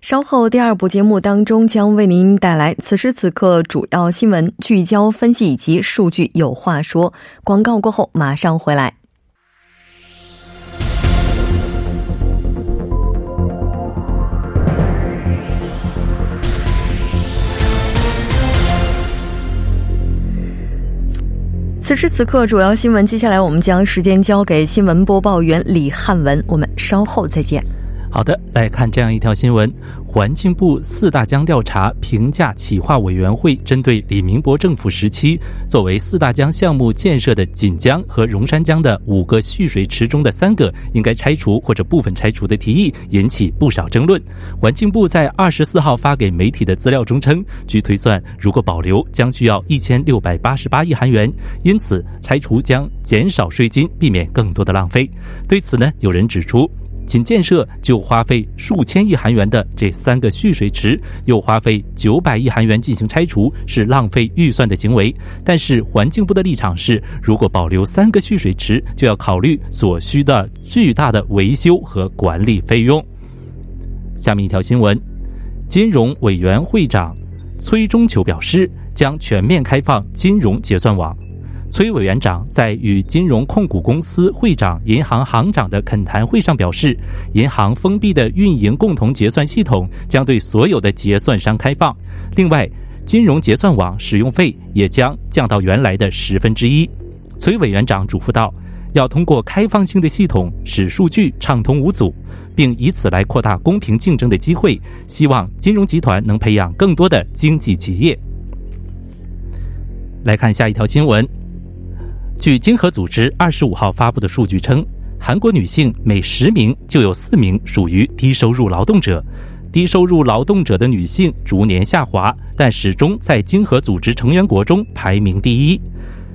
稍后第二部节目当中将为您带来此时此刻主要新闻聚焦分析以及数据有话说。广告过后马上回来。此时此刻主要新闻，接下来我们将时间交给新闻播报员李汉文，我们稍后再见。好的，来看这样一条新闻。环境部四大江调查评价企划委员会针对李明博政府时期作为四大江项目建设的锦江和荣山江的五个蓄水池中的三个应该拆除或者部分拆除的提议引起不少争论。环境部在二十四号发给媒体的资料中称，据推算，如果保留将需要一千六百八十八亿韩元，因此拆除将减少税金，避免更多的浪费。对此呢，有人指出。仅建设就花费数千亿韩元的这三个蓄水池，又花费九百亿韩元进行拆除，是浪费预算的行为。但是环境部的立场是，如果保留三个蓄水池，就要考虑所需的巨大的维修和管理费用。下面一条新闻，金融委员会长崔中求表示，将全面开放金融结算网。崔委员长在与金融控股公司会长、银行行长的恳谈会上表示，银行封闭的运营共同结算系统将对所有的结算商开放。另外，金融结算网使用费也将降到原来的十分之一。崔委员长嘱咐道，要通过开放性的系统使数据畅通无阻，并以此来扩大公平竞争的机会，希望金融集团能培养更多的经济企业。来看下一条新闻。据经合组织二十五号发布的数据称，韩国女性每十名就有四名属于低收入劳动者。低收入劳动者的女性逐年下滑，但始终在经合组织成员国中排名第一。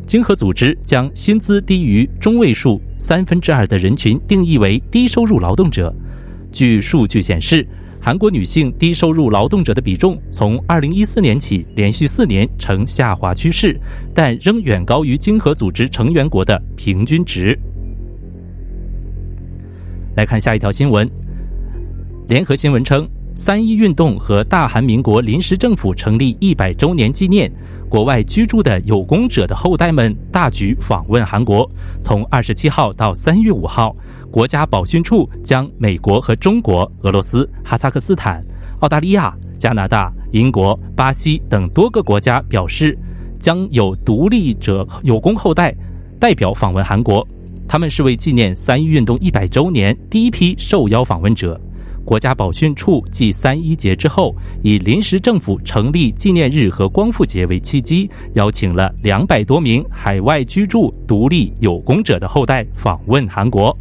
经合组织将薪资低于中位数三分之二的人群定义为低收入劳动者。据数据显示。韩国女性低收入劳动者的比重从二零一四年起连续四年呈下滑趋势，但仍远高于经合组织成员国的平均值。来看下一条新闻。联合新闻称，三一运动和大韩民国临时政府成立一百周年纪念，国外居住的有功者的后代们大举访问韩国，从二十七号到三月五号。国家保训处将美国和中国、俄罗斯、哈萨克斯坦、澳大利亚、加拿大、英国、巴西等多个国家表示，将有独立者有功后代代表访问韩国。他们是为纪念三一运动一百周年第一批受邀访问者。国家保训处继三一节之后，以临时政府成立纪念日和光复节为契机，邀请了两百多名海外居住独立有功者的后代访问韩国。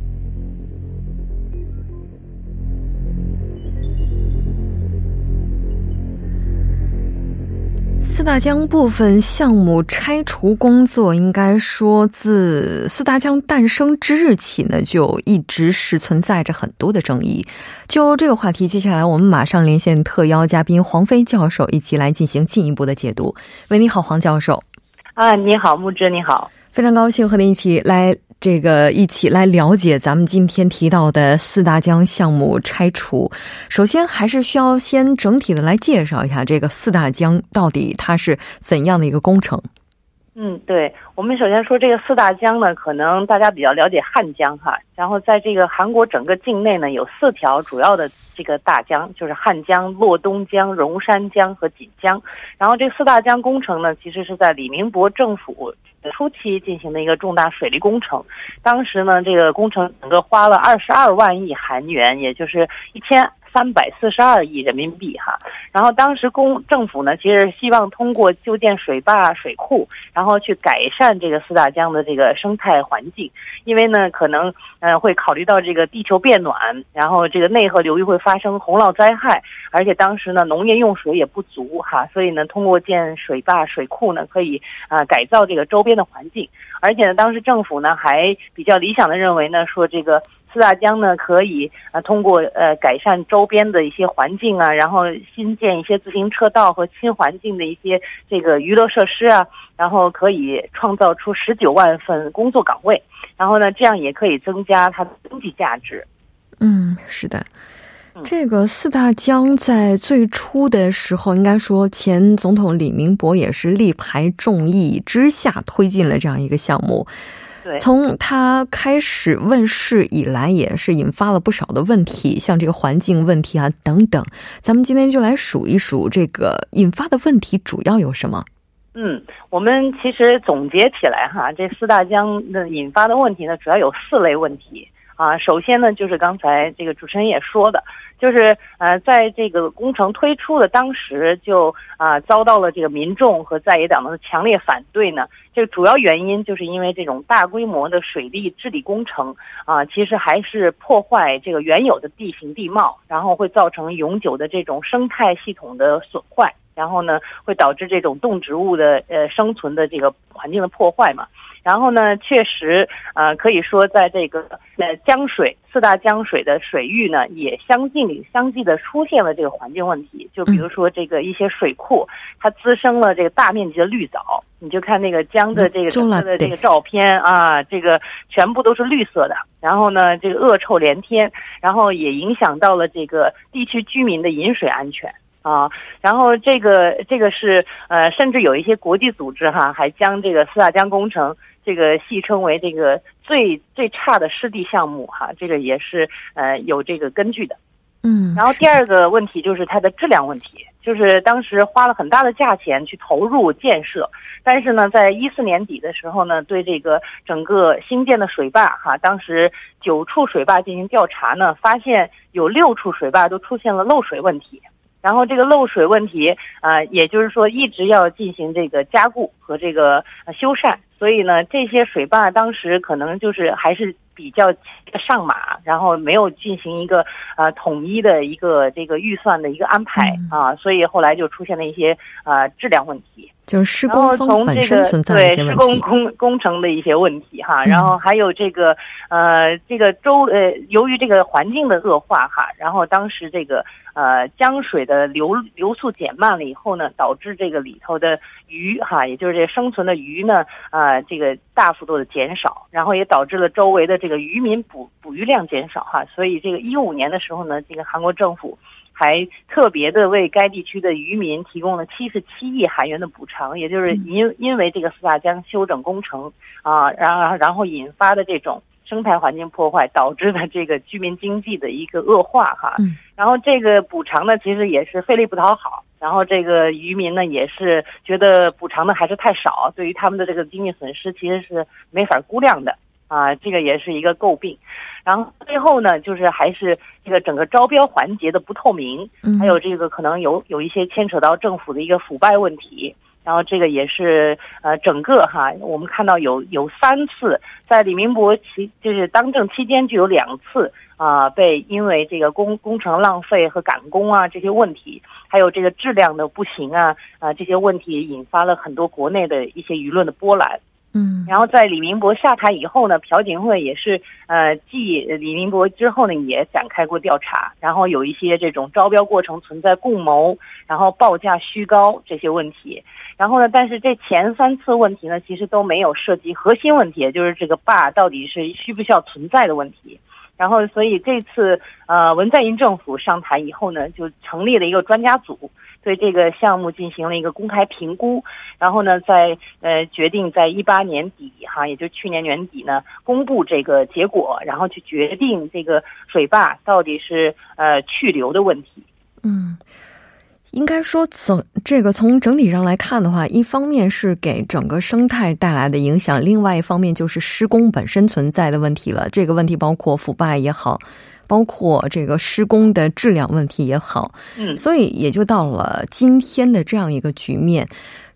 四大江部分项目拆除工作，应该说自四大江诞生之日起呢，就一直是存在着很多的争议。就这个话题，接下来我们马上连线特邀嘉宾黄飞教授，一起来进行进一步的解读。喂，你好，黄教授。啊，你好，木之，你好，非常高兴和您一起来。这个一起来了解咱们今天提到的四大江项目拆除。首先，还是需要先整体的来介绍一下这个四大江到底它是怎样的一个工程。嗯，对，我们首先说这个四大江呢，可能大家比较了解汉江哈，然后在这个韩国整个境内呢，有四条主要的这个大江，就是汉江、洛东江、荣山江和锦江。然后这四大江工程呢，其实是在李明博政府。初期进行的一个重大水利工程，当时呢，这个工程整个花了二十二万亿韩元，也就是一千。三百四十二亿人民币哈，然后当时公政府呢，其实希望通过修建水坝、水库，然后去改善这个四大江的这个生态环境，因为呢，可能嗯会考虑到这个地球变暖，然后这个内河流域会发生洪涝灾害，而且当时呢农业用水也不足哈，所以呢通过建水坝、水库呢，可以啊改造这个周边的环境。而且呢，当时政府呢还比较理想的认为呢，说这个四大江呢可以啊通过呃改善周边的一些环境啊，然后新建一些自行车道和新环境的一些这个娱乐设施啊，然后可以创造出十九万份工作岗位，然后呢这样也可以增加它的经济价值。嗯，是的。这个四大江在最初的时候，应该说前总统李明博也是力排众议之下推进了这样一个项目。对，从它开始问世以来，也是引发了不少的问题，像这个环境问题啊等等。咱们今天就来数一数这个引发的问题主要有什么。嗯，我们其实总结起来哈，这四大江的引发的问题呢，主要有四类问题。啊，首先呢，就是刚才这个主持人也说的，就是呃，在这个工程推出的当时就啊遭到了这个民众和在野党的强烈反对呢。这个主要原因就是因为这种大规模的水利治理工程啊，其实还是破坏这个原有的地形地貌，然后会造成永久的这种生态系统的损坏，然后呢会导致这种动植物的呃生存的这个环境的破坏嘛。然后呢，确实，呃，可以说在这个呃江水四大江水的水域呢，也相继相继的出现了这个环境问题。就比如说这个一些水库，它滋生了这个大面积的绿藻。你就看那个江的这个整个的这个照片啊，这个全部都是绿色的。然后呢，这个恶臭连天，然后也影响到了这个地区居民的饮水安全啊。然后这个这个是呃，甚至有一些国际组织哈，还将这个四大江工程。这个戏称为这个最最差的湿地项目哈，这个也是呃有这个根据的，嗯。然后第二个问题就是它的质量问题，就是当时花了很大的价钱去投入建设，但是呢，在一四年底的时候呢，对这个整个新建的水坝哈，当时九处水坝进行调查呢，发现有六处水坝都出现了漏水问题。然后这个漏水问题呃，也就是说一直要进行这个加固和这个修缮，所以呢，这些水坝当时可能就是还是比较上马，然后没有进行一个呃统一的一个这个预算的一个安排啊，所以后来就出现了一些呃质量问题，就是施工方本身存在一些问题，对施工工工程的一些问题哈，然后还有这个呃这个周呃由于这个环境的恶化哈，然后当时这个。呃，江水的流流速减慢了以后呢，导致这个里头的鱼哈，也就是这生存的鱼呢，啊，这个大幅度的减少，然后也导致了周围的这个渔民捕捕鱼量减少哈，所以这个一五年的时候呢，这个韩国政府还特别的为该地区的渔民提供了七十七亿韩元的补偿，也就是因因为这个四大江修整工程啊，然后然后引发的这种。生态环境破坏导致的这个居民经济的一个恶化哈，然后这个补偿呢，其实也是费力不讨好，然后这个渔民呢也是觉得补偿的还是太少，对于他们的这个经济损失其实是没法估量的啊，这个也是一个诟病。然后最后呢，就是还是这个整个招标环节的不透明，还有这个可能有有一些牵扯到政府的一个腐败问题。然后这个也是呃，整个哈，我们看到有有三次在李明博期就是当政期间就有两次啊，被因为这个工工程浪费和赶工啊这些问题，还有这个质量的不行啊啊这些问题，引发了很多国内的一些舆论的波澜。嗯，然后在李明博下台以后呢，朴槿惠也是呃，继李明博之后呢，也展开过调查，然后有一些这种招标过程存在共谋，然后报价虚高这些问题。然后呢，但是这前三次问题呢，其实都没有涉及核心问题，就是这个坝到底是需不需要存在的问题。然后，所以这次呃，文在寅政府上台以后呢，就成立了一个专家组。对这个项目进行了一个公开评估，然后呢，在呃决定在一八年底哈，也就是去年年底呢，公布这个结果，然后去决定这个水坝到底是呃去留的问题。嗯，应该说从这个从整体上来看的话，一方面是给整个生态带来的影响，另外一方面就是施工本身存在的问题了。这个问题包括腐败也好。包括这个施工的质量问题也好，嗯，所以也就到了今天的这样一个局面。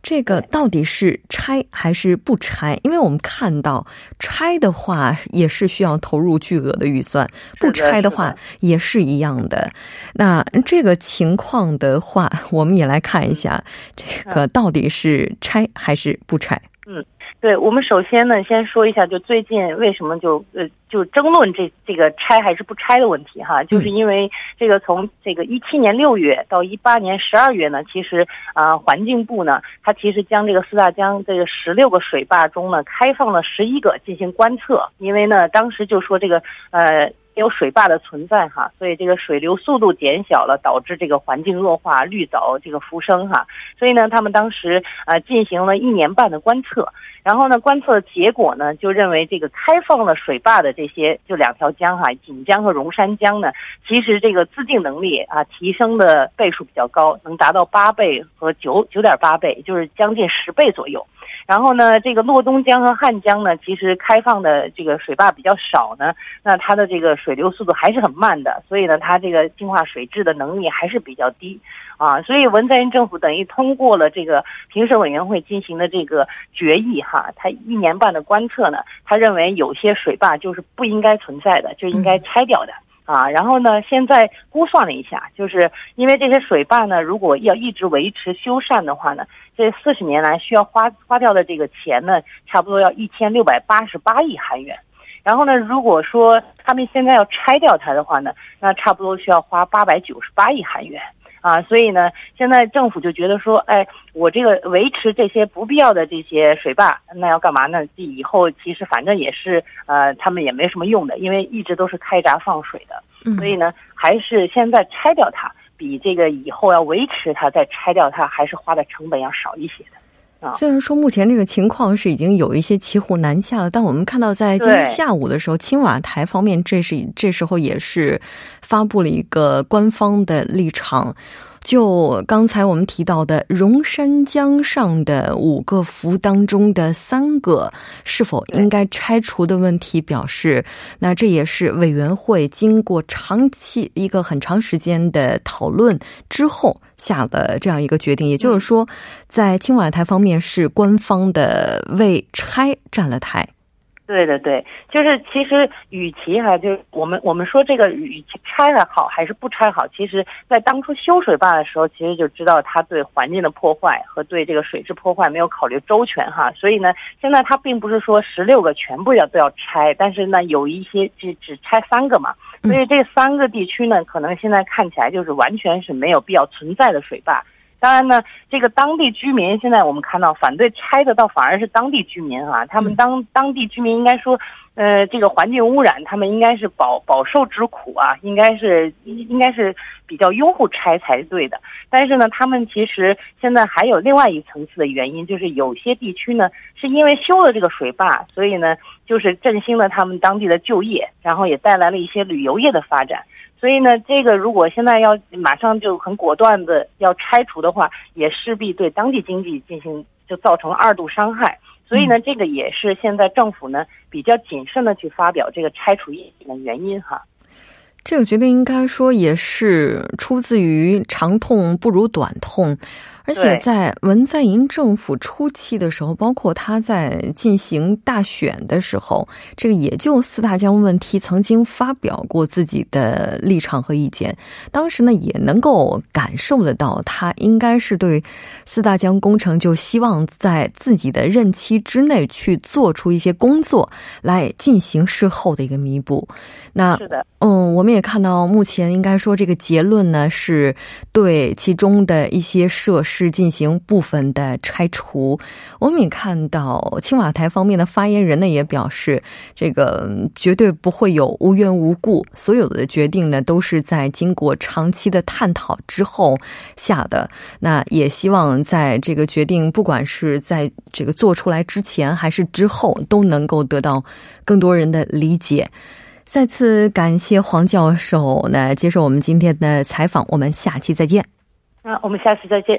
这个到底是拆还是不拆？因为我们看到拆的话也是需要投入巨额的预算，不拆的话也是一样的。那这个情况的话，我们也来看一下，这个到底是拆还是不拆？嗯。对我们首先呢，先说一下，就最近为什么就呃就争论这这个拆还是不拆的问题哈，就是因为这个从这个一七年六月到一八年十二月呢，其实啊环境部呢，它其实将这个四大江这个十六个水坝中呢，开放了十一个进行观测，因为呢当时就说这个呃。有水坝的存在哈，所以这个水流速度减小了，导致这个环境恶化，绿藻这个浮生哈。所以呢，他们当时啊进行了一年半的观测，然后呢，观测的结果呢就认为这个开放了水坝的这些就两条江哈，锦江和荣山江呢，其实这个自净能力啊提升的倍数比较高，能达到八倍和九九点八倍，就是将近十倍左右。然后呢，这个洛东江和汉江呢，其实开放的这个水坝比较少呢，那它的这个水流速度还是很慢的，所以呢，它这个净化水质的能力还是比较低，啊，所以文在寅政府等于通过了这个评审委员会进行的这个决议哈，他一年半的观测呢，他认为有些水坝就是不应该存在的，就应该拆掉的。啊，然后呢？现在估算了一下，就是因为这些水坝呢，如果要一直维持修缮的话呢，这四十年来需要花花掉的这个钱呢，差不多要一千六百八十八亿韩元。然后呢，如果说他们现在要拆掉它的话呢，那差不多需要花八百九十八亿韩元。啊，所以呢，现在政府就觉得说，哎，我这个维持这些不必要的这些水坝，那要干嘛呢？以后其实反正也是，呃，他们也没什么用的，因为一直都是开闸放水的，所以呢，还是现在拆掉它，比这个以后要维持它再拆掉它，还是花的成本要少一些的。虽然说目前这个情况是已经有一些骑虎难下了，但我们看到在今天下午的时候，青瓦台方面这是这时候也是发布了一个官方的立场。就刚才我们提到的荣山江上的五个福当中的三个是否应该拆除的问题，表示那这也是委员会经过长期一个很长时间的讨论之后下的这样一个决定。也就是说，在青瓦台方面是官方的为拆站了台。对对对，就是其实与其哈，就是我们我们说这个与其拆了好还是不拆好，其实在当初修水坝的时候，其实就知道它对环境的破坏和对这个水质破坏没有考虑周全哈，所以呢，现在它并不是说十六个全部要都要拆，但是呢，有一些只只拆三个嘛，所以这三个地区呢，可能现在看起来就是完全是没有必要存在的水坝。当然呢，这个当地居民现在我们看到反对拆的，倒反而是当地居民啊。他们当当地居民应该说，呃，这个环境污染，他们应该是饱饱受之苦啊，应该是应该是比较拥护拆才对的。但是呢，他们其实现在还有另外一层次的原因，就是有些地区呢，是因为修了这个水坝，所以呢，就是振兴了他们当地的就业，然后也带来了一些旅游业的发展。所以呢，这个如果现在要马上就很果断的要拆除的话，也势必对当地经济进行就造成二度伤害。所以呢，这个也是现在政府呢比较谨慎的去发表这个拆除意见的原因哈。这个决定应该说也是出自于长痛不如短痛。而且在文在寅政府初期的时候，包括他在进行大选的时候，这个也就四大江问题曾经发表过自己的立场和意见。当时呢，也能够感受得到，他应该是对四大江工程就希望在自己的任期之内去做出一些工作来进行事后的一个弥补。那是的，嗯，我们也看到，目前应该说这个结论呢，是对其中的一些设施。是进行部分的拆除。我们也看到青瓦台方面的发言人呢，也表示这个绝对不会有无缘无故，所有的决定呢都是在经过长期的探讨之后下的。那也希望在这个决定，不管是在这个做出来之前还是之后，都能够得到更多人的理解。再次感谢黄教授呢接受我们今天的采访，我们下期再见。那我们下次再见。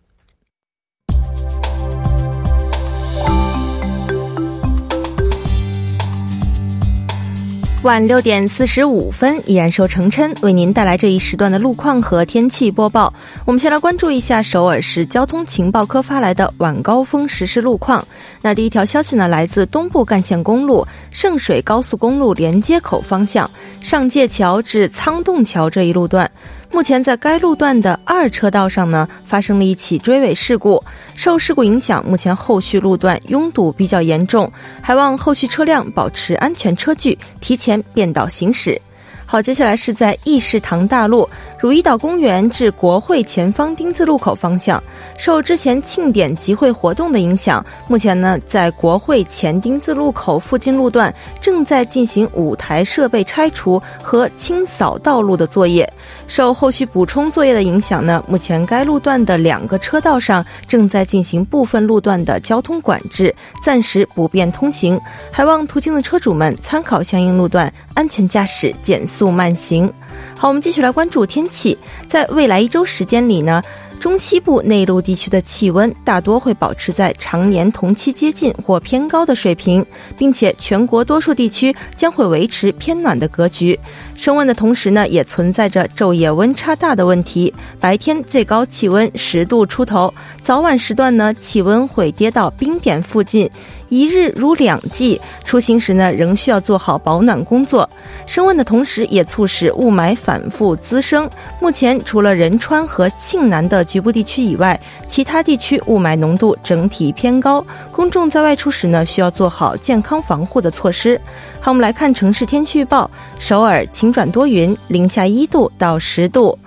晚六点四十五分，依然受程琛为您带来这一时段的路况和天气播报。我们先来关注一下首尔市交通情报科发来的晚高峰实时路况。那第一条消息呢，来自东部干线公路圣水高速公路连接口方向上界桥至仓洞桥这一路段。目前在该路段的二车道上呢，发生了一起追尾事故。受事故影响，目前后续路段拥堵比较严重，还望后续车辆保持安全车距，提前变道行驶。好，接下来是在议事堂大路汝矣岛公园至国会前方丁字路口方向，受之前庆典集会活动的影响，目前呢在国会前丁字路口附近路段正在进行舞台设备拆除和清扫道路的作业。受后续补充作业的影响呢，目前该路段的两个车道上正在进行部分路段的交通管制，暂时不便通行。还望途经的车主们参考相应路段，安全驾驶，减速慢行。好，我们继续来关注天气，在未来一周时间里呢。中西部内陆地区的气温大多会保持在常年同期接近或偏高的水平，并且全国多数地区将会维持偏暖的格局。升温的同时呢，也存在着昼夜温差大的问题。白天最高气温十度出头，早晚时段呢，气温会跌到冰点附近。一日如两季，出行时呢仍需要做好保暖工作。升温的同时，也促使雾霾反复滋生。目前除了仁川和庆南的局部地区以外，其他地区雾霾浓度整体偏高。公众在外出时呢，需要做好健康防护的措施。好，我们来看城市天气预报：首尔晴转多云，零下一度到十度。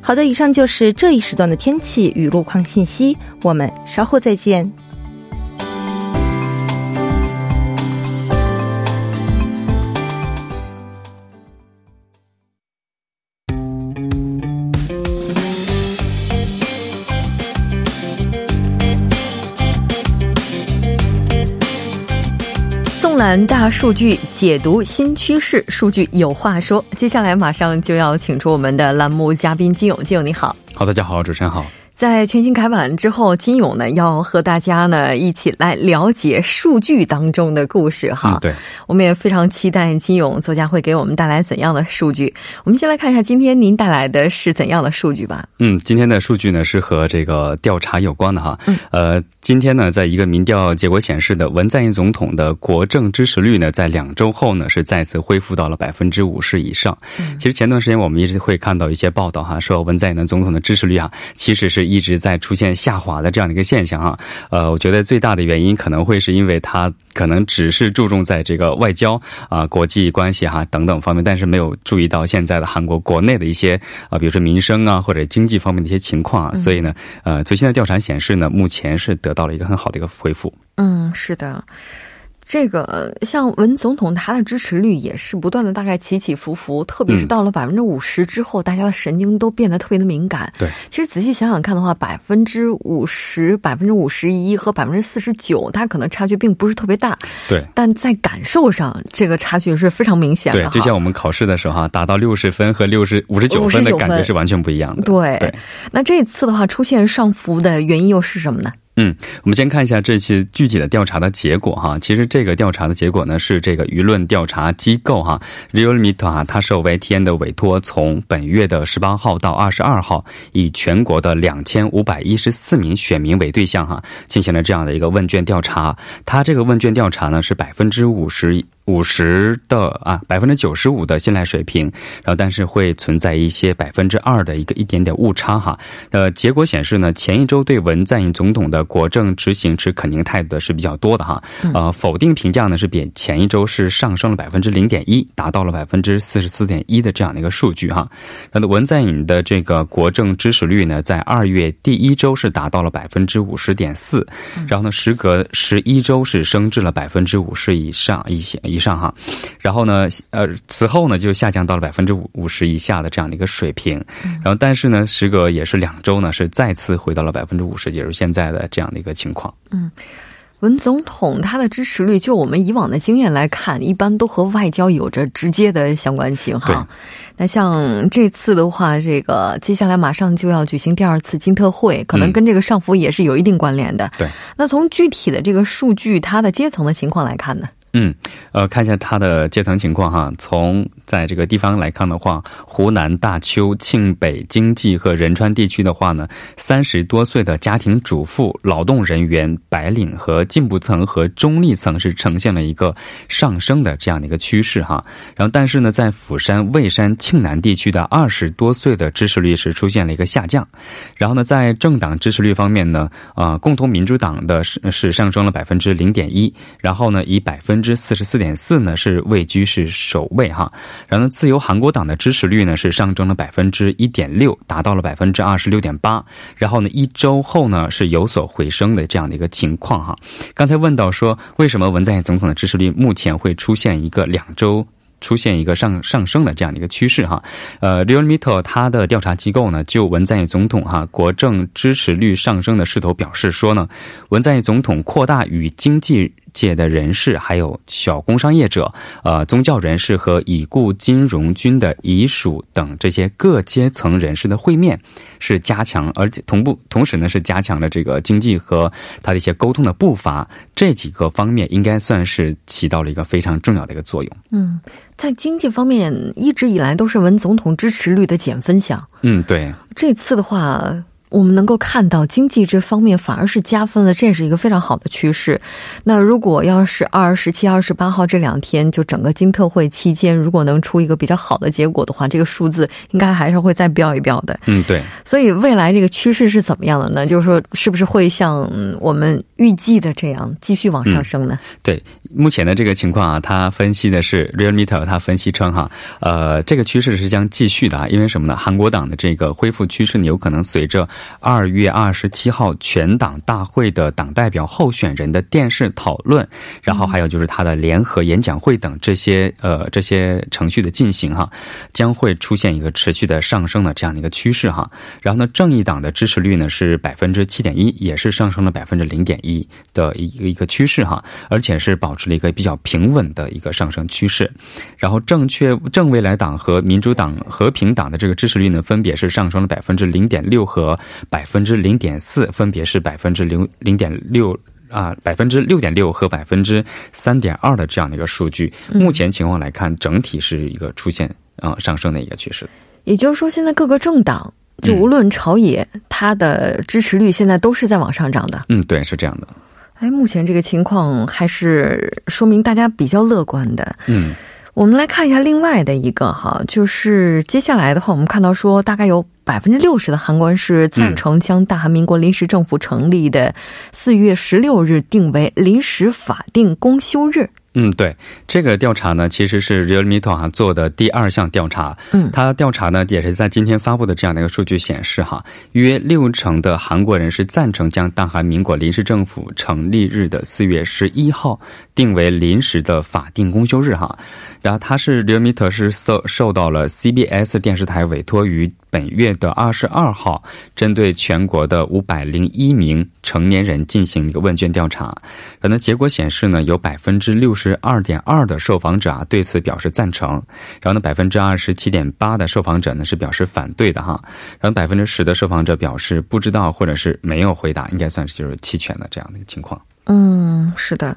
好的，以上就是这一时段的天气与路况信息。我们稍后再见。览大数据，解读新趋势，数据有话说。接下来马上就要请出我们的栏目嘉宾金勇，金勇你好。好，大家好，主持人好。在全新改版之后，金勇呢要和大家呢一起来了解数据当中的故事哈。嗯，对，我们也非常期待金勇作家会给我们带来怎样的数据。我们先来看一下今天您带来的是怎样的数据吧。嗯，今天的数据呢是和这个调查有关的哈。嗯，呃，今天呢，在一个民调结果显示的文在寅总统的国政支持率呢，在两周后呢是再次恢复到了百分之五十以上。嗯，其实前段时间我们一直会看到一些报道哈，说文在寅总统的支持率啊，其实是。一直在出现下滑的这样的一个现象哈，呃，我觉得最大的原因可能会是因为它可能只是注重在这个外交啊、国际关系哈等等方面，但是没有注意到现在的韩国国内的一些啊，比如说民生啊或者经济方面的一些情况啊，所以呢，呃，最新的调查显示呢，目前是得到了一个很好的一个恢复。嗯，是的。这个像文总统，他的支持率也是不断的大概起起伏伏，特别是到了百分之五十之后，大家的神经都变得特别的敏感。对，其实仔细想想看的话，百分之五十、百分之五十一和百分之四十九，它可能差距并不是特别大。对，但在感受上，这个差距是非常明显的。对，就像我们考试的时候哈，达到六十分和六十五十九分的感觉是完全不一样的。对，那这次的话出现上浮的原因又是什么呢？嗯，我们先看一下这次具体的调查的结果哈。其实这个调查的结果呢，是这个舆论调查机构哈，Realmeter 哈，它受 V T N 的委托，从本月的十八号到二十二号，以全国的两千五百一十四名选民为对象哈，进行了这样的一个问卷调查。它这个问卷调查呢，是百分之五十。五十的啊，百分之九十五的信赖水平，然后但是会存在一些百分之二的一个一点点误差哈。呃，结果显示呢，前一周对文在寅总统的国政执行持肯定态度的是比较多的哈。呃，否定评价呢是比前一周是上升了百分之零点一，达到了百分之四十四点一的这样的一个数据哈。那文在寅的这个国政支持率呢，在二月第一周是达到了百分之五十点四，然后呢，时隔十一周是升至了百分之五十以上一些一。以上哈，然后呢，呃，此后呢就下降到了百分之五五十以下的这样的一个水平，然后但是呢，时隔也是两周呢，是再次回到了百分之五十，也就是现在的这样的一个情况。嗯。文总统他的支持率，就我们以往的经验来看，一般都和外交有着直接的相关性哈。那像这次的话，这个接下来马上就要举行第二次金特会，可能跟这个上浮也是有一定关联的。对。那从具体的这个数据，它的阶层的情况来看呢？嗯，呃，看一下它的阶层情况哈。从在这个地方来看的话，湖南大邱、庆北、经济和仁川地区的话呢，三十多岁的家庭主妇、劳动人员、白领和进步层和中立层是呈现了一个上升的这样的一个趋势哈。然后，但是呢，在釜山、蔚山、庆南地区的二十多岁的支持率是出现了一个下降。然后呢，在政党支持率方面呢，啊，共同民主党的是是上升了百分之零点一，然后呢，以百分分之四十四点四呢，是位居是首位哈。然后自由韩国党的支持率呢是上升了百分之一点六，达到了百分之二十六点八。然后呢，一周后呢是有所回升的这样的一个情况哈。刚才问到说，为什么文在寅总统的支持率目前会出现一个两周？出现一个上上升的这样的一个趋势哈，呃，Realmeter 它的调查机构呢，就文在寅总统哈国政支持率上升的势头表示说呢，文在寅总统扩大与经济界的人士，还有小工商业者、呃宗教人士和已故金融军的遗属等这些各阶层人士的会面，是加强，而且同步同时呢是加强了这个经济和他的一些沟通的步伐，这几个方面应该算是起到了一个非常重要的一个作用。嗯。在经济方面，一直以来都是文总统支持率的减分项。嗯，对。这次的话。我们能够看到经济这方面反而是加分了，这也是一个非常好的趋势。那如果要是二十七、二十八号这两天，就整个金特会期间，如果能出一个比较好的结果的话，这个数字应该还是会再飙一飙的。嗯，对。所以未来这个趋势是怎么样的呢？就是说，是不是会像我们预计的这样继续往上升呢？对，目前的这个情况啊，他分析的是 Realmeter，他分析称哈，呃，这个趋势是将继续的啊，因为什么呢？韩国党的这个恢复趋势呢，有可能随着。二月二十七号全党大会的党代表候选人的电视讨论，然后还有就是他的联合演讲会等这些呃这些程序的进行哈，将会出现一个持续的上升的这样的一个趋势哈。然后呢，正义党的支持率呢是百分之七点一，也是上升了百分之零点一的一个一个趋势哈，而且是保持了一个比较平稳的一个上升趋势。然后正确正未来党和民主党和平党的这个支持率呢，分别是上升了百分之零点六和百。分之零点四，分别是百分之零零点六啊，百分之六点六和百分之三点二的这样的一个数据。目前情况来看，整体是一个出现啊上升的一个趋势。也就是说，现在各个政党就无论朝野，它的支持率现在都是在往上涨的。嗯，对，是这样的。哎，目前这个情况还是说明大家比较乐观的。嗯。我们来看一下另外的一个哈，就是接下来的话，我们看到说，大概有百分之六十的韩国人是赞成将大韩民国临时政府成立的四月十六日定为临时法定公休日。嗯，对，这个调查呢，其实是 Realmeter 哈做的第二项调查。嗯，他调查呢，也是在今天发布的这样的一个数据显示哈，约六成的韩国人是赞成将大韩民国临时政府成立日的四月十一号定为临时的法定公休日哈。然后他是 Realmeter 是受受到了 CBS 电视台委托于。本月的二十二号，针对全国的五百零一名成年人进行一个问卷调查，然后结果显示呢，有百分之六十二点二的受访者啊对此表示赞成，然后呢百分之二十七点八的受访者呢是表示反对的哈，然后百分之十的受访者表示不知道或者是没有回答，应该算是就是弃权的这样的一个情况。嗯，是的。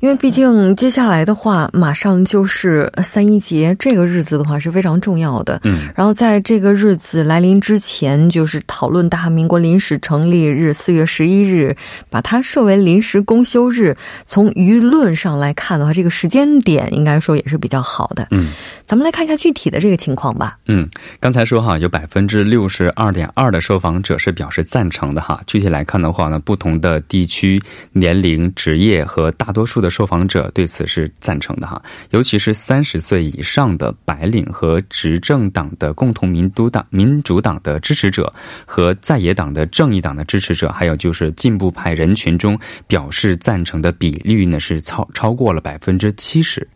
因为毕竟接下来的话，马上就是三一节这个日子的话是非常重要的。嗯，然后在这个日子来临之前，就是讨论大韩民国临时成立日四月十一日，把它设为临时公休日。从舆论上来看的话，这个时间点应该说也是比较好的。嗯，咱们来看一下具体的这个情况吧。嗯，刚才说哈，有百分之六十二点二的受访者是表示赞成的哈。具体来看的话呢，不同的地区、年龄、职业和大多数的。受访者对此是赞成的哈，尤其是三十岁以上的白领和执政党的共同民主党、民主党的支持者和在野党的正义党的支持者，还有就是进步派人群中表示赞成的比率呢是超超过了百分之七十。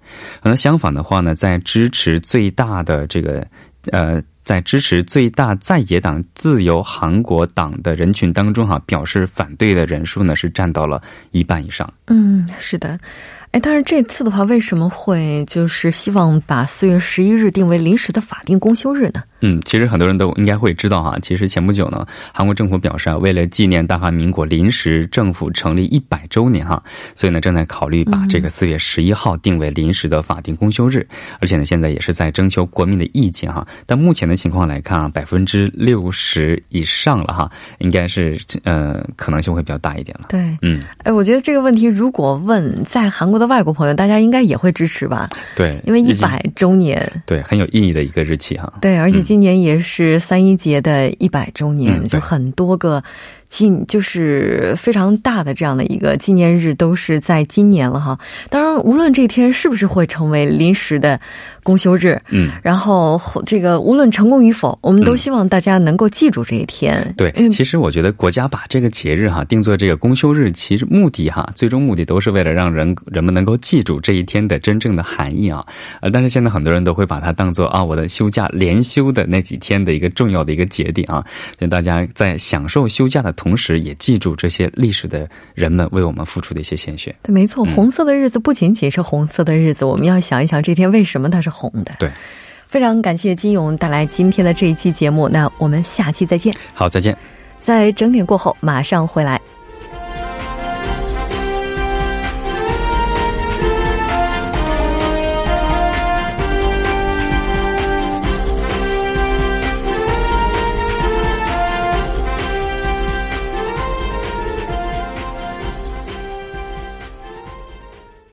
而相反的话呢，在支持最大的这个呃。在支持最大在野党自由韩国党的人群当中，哈，表示反对的人数呢是占到了一半以上。嗯，是的，哎，但是这次的话，为什么会就是希望把四月十一日定为临时的法定公休日呢？嗯，其实很多人都应该会知道哈。其实前不久呢，韩国政府表示啊，为了纪念大韩民国临时政府成立一百周年哈，所以呢正在考虑把这个四月十一号定为临时的法定公休日，而且呢现在也是在征求国民的意见哈。但目前的情况来看啊，百分之六十以上了哈，应该是呃可能性会比较大一点了。对，嗯，哎，我觉得这个问题如果问在韩国的外国朋友，大家应该也会支持吧？对，因为一百周年，对，很有意义的一个日期哈。对，而且。今年也是三一节的一百周年，就很多个。纪就是非常大的这样的一个纪念日，都是在今年了哈。当然，无论这天是不是会成为临时的公休日，嗯，然后这个无论成功与否，我们都希望大家能够记住这一天。对，其实我觉得国家把这个节日哈定做这个公休日，其实目的哈，最终目的都是为了让人人们能够记住这一天的真正的含义啊。呃，但是现在很多人都会把它当做啊我的休假连休的那几天的一个重要的一个节点啊，所以大家在享受休假的。同时，也记住这些历史的人们为我们付出的一些鲜血。对，没错，红色的日子不仅仅是红色的日子，我们要想一想这天为什么它是红的。对，非常感谢金勇带来今天的这一期节目，那我们下期再见。好，再见。在整点过后马上回来。